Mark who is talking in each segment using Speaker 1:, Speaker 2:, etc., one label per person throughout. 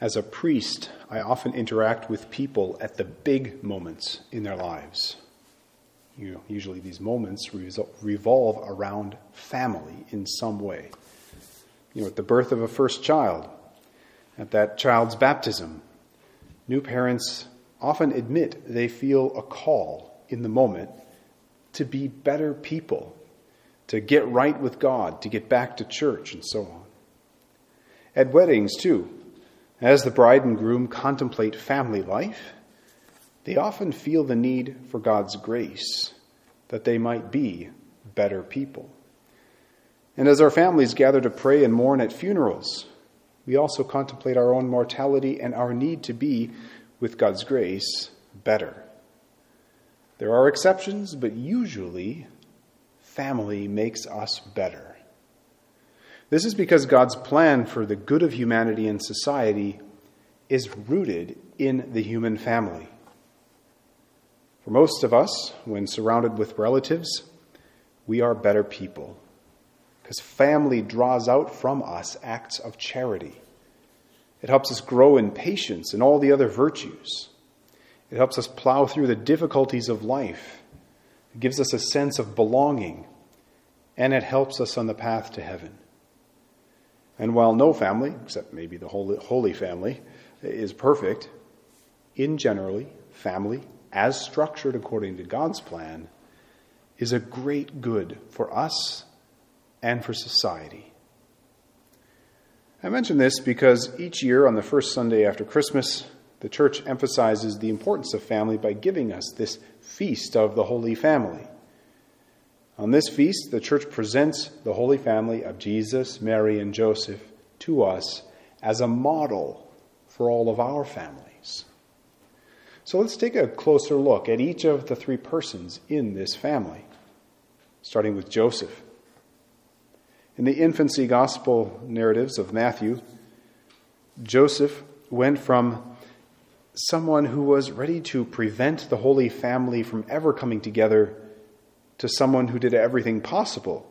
Speaker 1: As a priest, I often interact with people at the big moments in their lives. You know, usually, these moments revolve around family in some way. You know, at the birth of a first child, at that child's baptism, new parents often admit they feel a call in the moment to be better people, to get right with God, to get back to church, and so on. At weddings, too, as the bride and groom contemplate family life, they often feel the need for God's grace that they might be better people. And as our families gather to pray and mourn at funerals, we also contemplate our own mortality and our need to be, with God's grace, better. There are exceptions, but usually, family makes us better. This is because God's plan for the good of humanity and society is rooted in the human family. For most of us, when surrounded with relatives, we are better people because family draws out from us acts of charity. It helps us grow in patience and all the other virtues. It helps us plow through the difficulties of life. It gives us a sense of belonging, and it helps us on the path to heaven. And while no family, except maybe the Holy, Holy Family, is perfect, in generally, family, as structured according to God's plan, is a great good for us and for society. I mention this because each year on the first Sunday after Christmas, the church emphasizes the importance of family by giving us this feast of the Holy Family. On this feast, the church presents the Holy Family of Jesus, Mary, and Joseph to us as a model for all of our families. So let's take a closer look at each of the three persons in this family, starting with Joseph. In the infancy gospel narratives of Matthew, Joseph went from someone who was ready to prevent the Holy Family from ever coming together to someone who did everything possible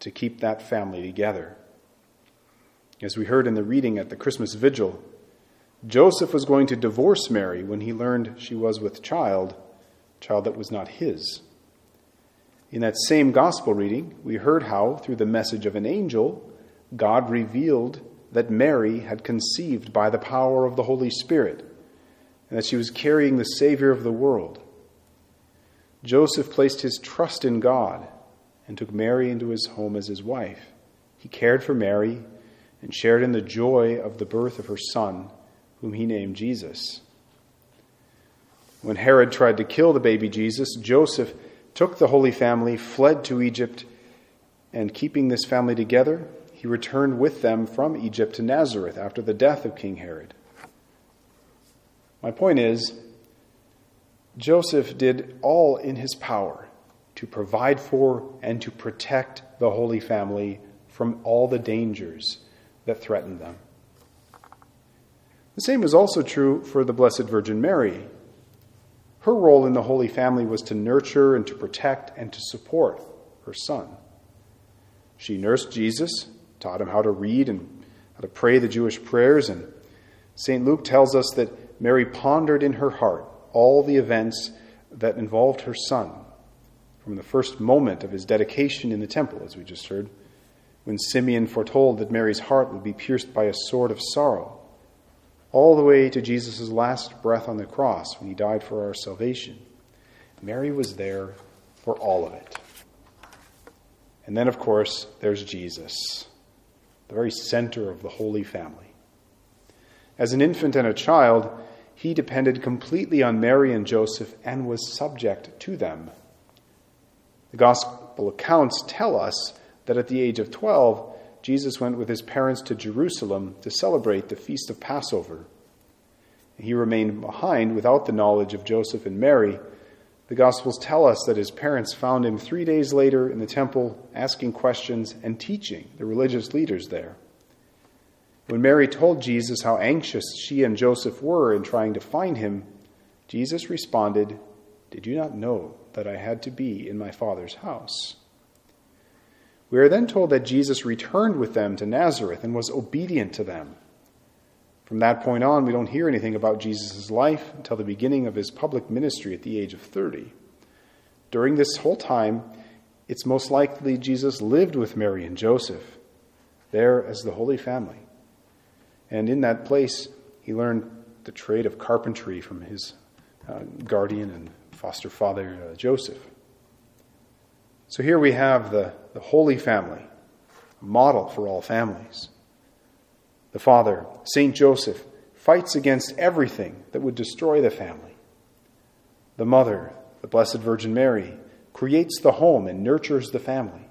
Speaker 1: to keep that family together. As we heard in the reading at the Christmas vigil, Joseph was going to divorce Mary when he learned she was with child, child that was not his. In that same gospel reading, we heard how, through the message of an angel, God revealed that Mary had conceived by the power of the Holy Spirit, and that she was carrying the Savior of the world. Joseph placed his trust in God and took Mary into his home as his wife. He cared for Mary and shared in the joy of the birth of her son, whom he named Jesus. When Herod tried to kill the baby Jesus, Joseph took the Holy Family, fled to Egypt, and keeping this family together, he returned with them from Egypt to Nazareth after the death of King Herod. My point is, Joseph did all in his power to provide for and to protect the Holy Family from all the dangers that threatened them. The same is also true for the Blessed Virgin Mary. Her role in the Holy Family was to nurture and to protect and to support her son. She nursed Jesus, taught him how to read and how to pray the Jewish prayers, and St. Luke tells us that Mary pondered in her heart all the events that involved her son, from the first moment of his dedication in the temple, as we just heard, when Simeon foretold that Mary's heart would be pierced by a sword of sorrow, all the way to Jesus' last breath on the cross when he died for our salvation. Mary was there for all of it. And then, of course, there's Jesus, the very center of the Holy Family. As an infant and a child, he depended completely on Mary and Joseph and was subject to them. The gospel accounts tell us that at the age of 12, Jesus went with his parents to Jerusalem to celebrate the feast of Passover. He remained behind without the knowledge of Joseph and Mary. The Gospels tell us that his parents found him three days later in the temple asking questions and teaching the religious leaders there. When Mary told Jesus how anxious she and Joseph were in trying to find him, Jesus responded, Did you not know that I had to be in my Father's house? We are then told that Jesus returned with them to Nazareth and was obedient to them. From that point on, we don't hear anything about Jesus' life until the beginning of his public ministry at the age of 30. During this whole time, it's most likely Jesus lived with Mary and Joseph, there as the Holy Family. And in that place, he learned the trade of carpentry from his uh, guardian and foster father, uh, Joseph. So here we have the, the Holy Family, a model for all families. The father, St. Joseph, fights against everything that would destroy the family. The mother, the Blessed Virgin Mary, creates the home and nurtures the family.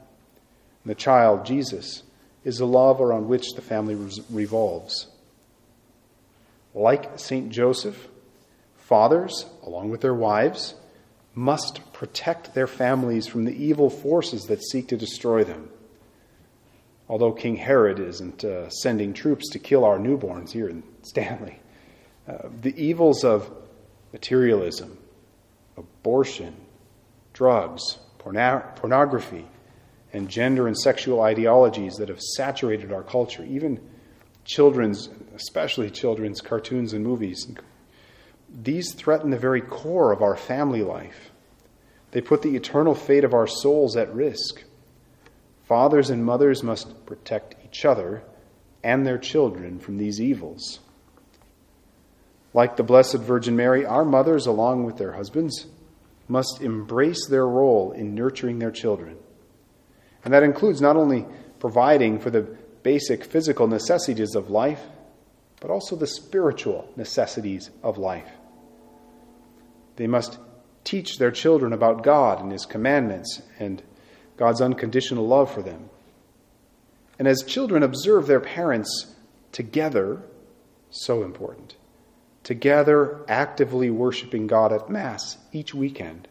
Speaker 1: And the child, Jesus, is the love around which the family revolves. Like St. Joseph, fathers, along with their wives, must protect their families from the evil forces that seek to destroy them although King Herod isn't uh, sending troops to kill our newborns here in Stanley. Uh, the evils of materialism, abortion, drugs, porno- pornography, and gender and sexual ideologies that have saturated our culture, even children's, especially children's cartoons and movies, these threaten the very core of our family life. They put the eternal fate of our souls at risk. Fathers and mothers must protect each other and their children from these evils. Like the Blessed Virgin Mary, our mothers, along with their husbands, must embrace their role in nurturing their children. And that includes not only providing for the basic physical necessities of life, but also the spiritual necessities of life. They must teach their children about God and His commandments and God's unconditional love for them. And as children observe their parents together, so important, together actively worshiping God at Mass each weekend,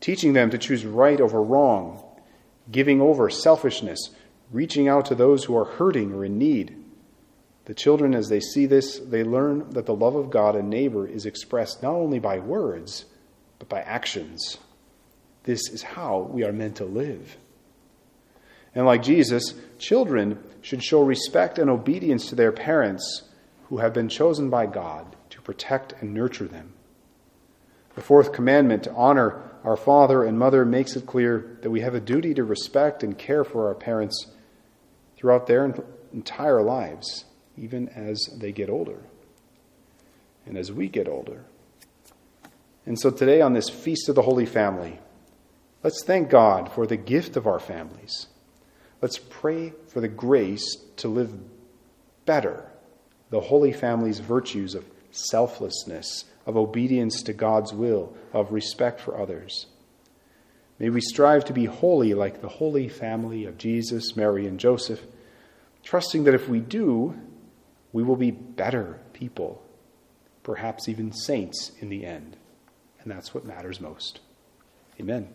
Speaker 1: teaching them to choose right over wrong, giving over selfishness, reaching out to those who are hurting or in need. The children, as they see this, they learn that the love of God and neighbor is expressed not only by words, but by actions. This is how we are meant to live. And like Jesus, children should show respect and obedience to their parents who have been chosen by God to protect and nurture them. The fourth commandment to honor our father and mother makes it clear that we have a duty to respect and care for our parents throughout their entire lives, even as they get older and as we get older. And so today, on this Feast of the Holy Family, Let's thank God for the gift of our families. Let's pray for the grace to live better the Holy Family's virtues of selflessness, of obedience to God's will, of respect for others. May we strive to be holy like the Holy Family of Jesus, Mary, and Joseph, trusting that if we do, we will be better people, perhaps even saints in the end. And that's what matters most. Amen.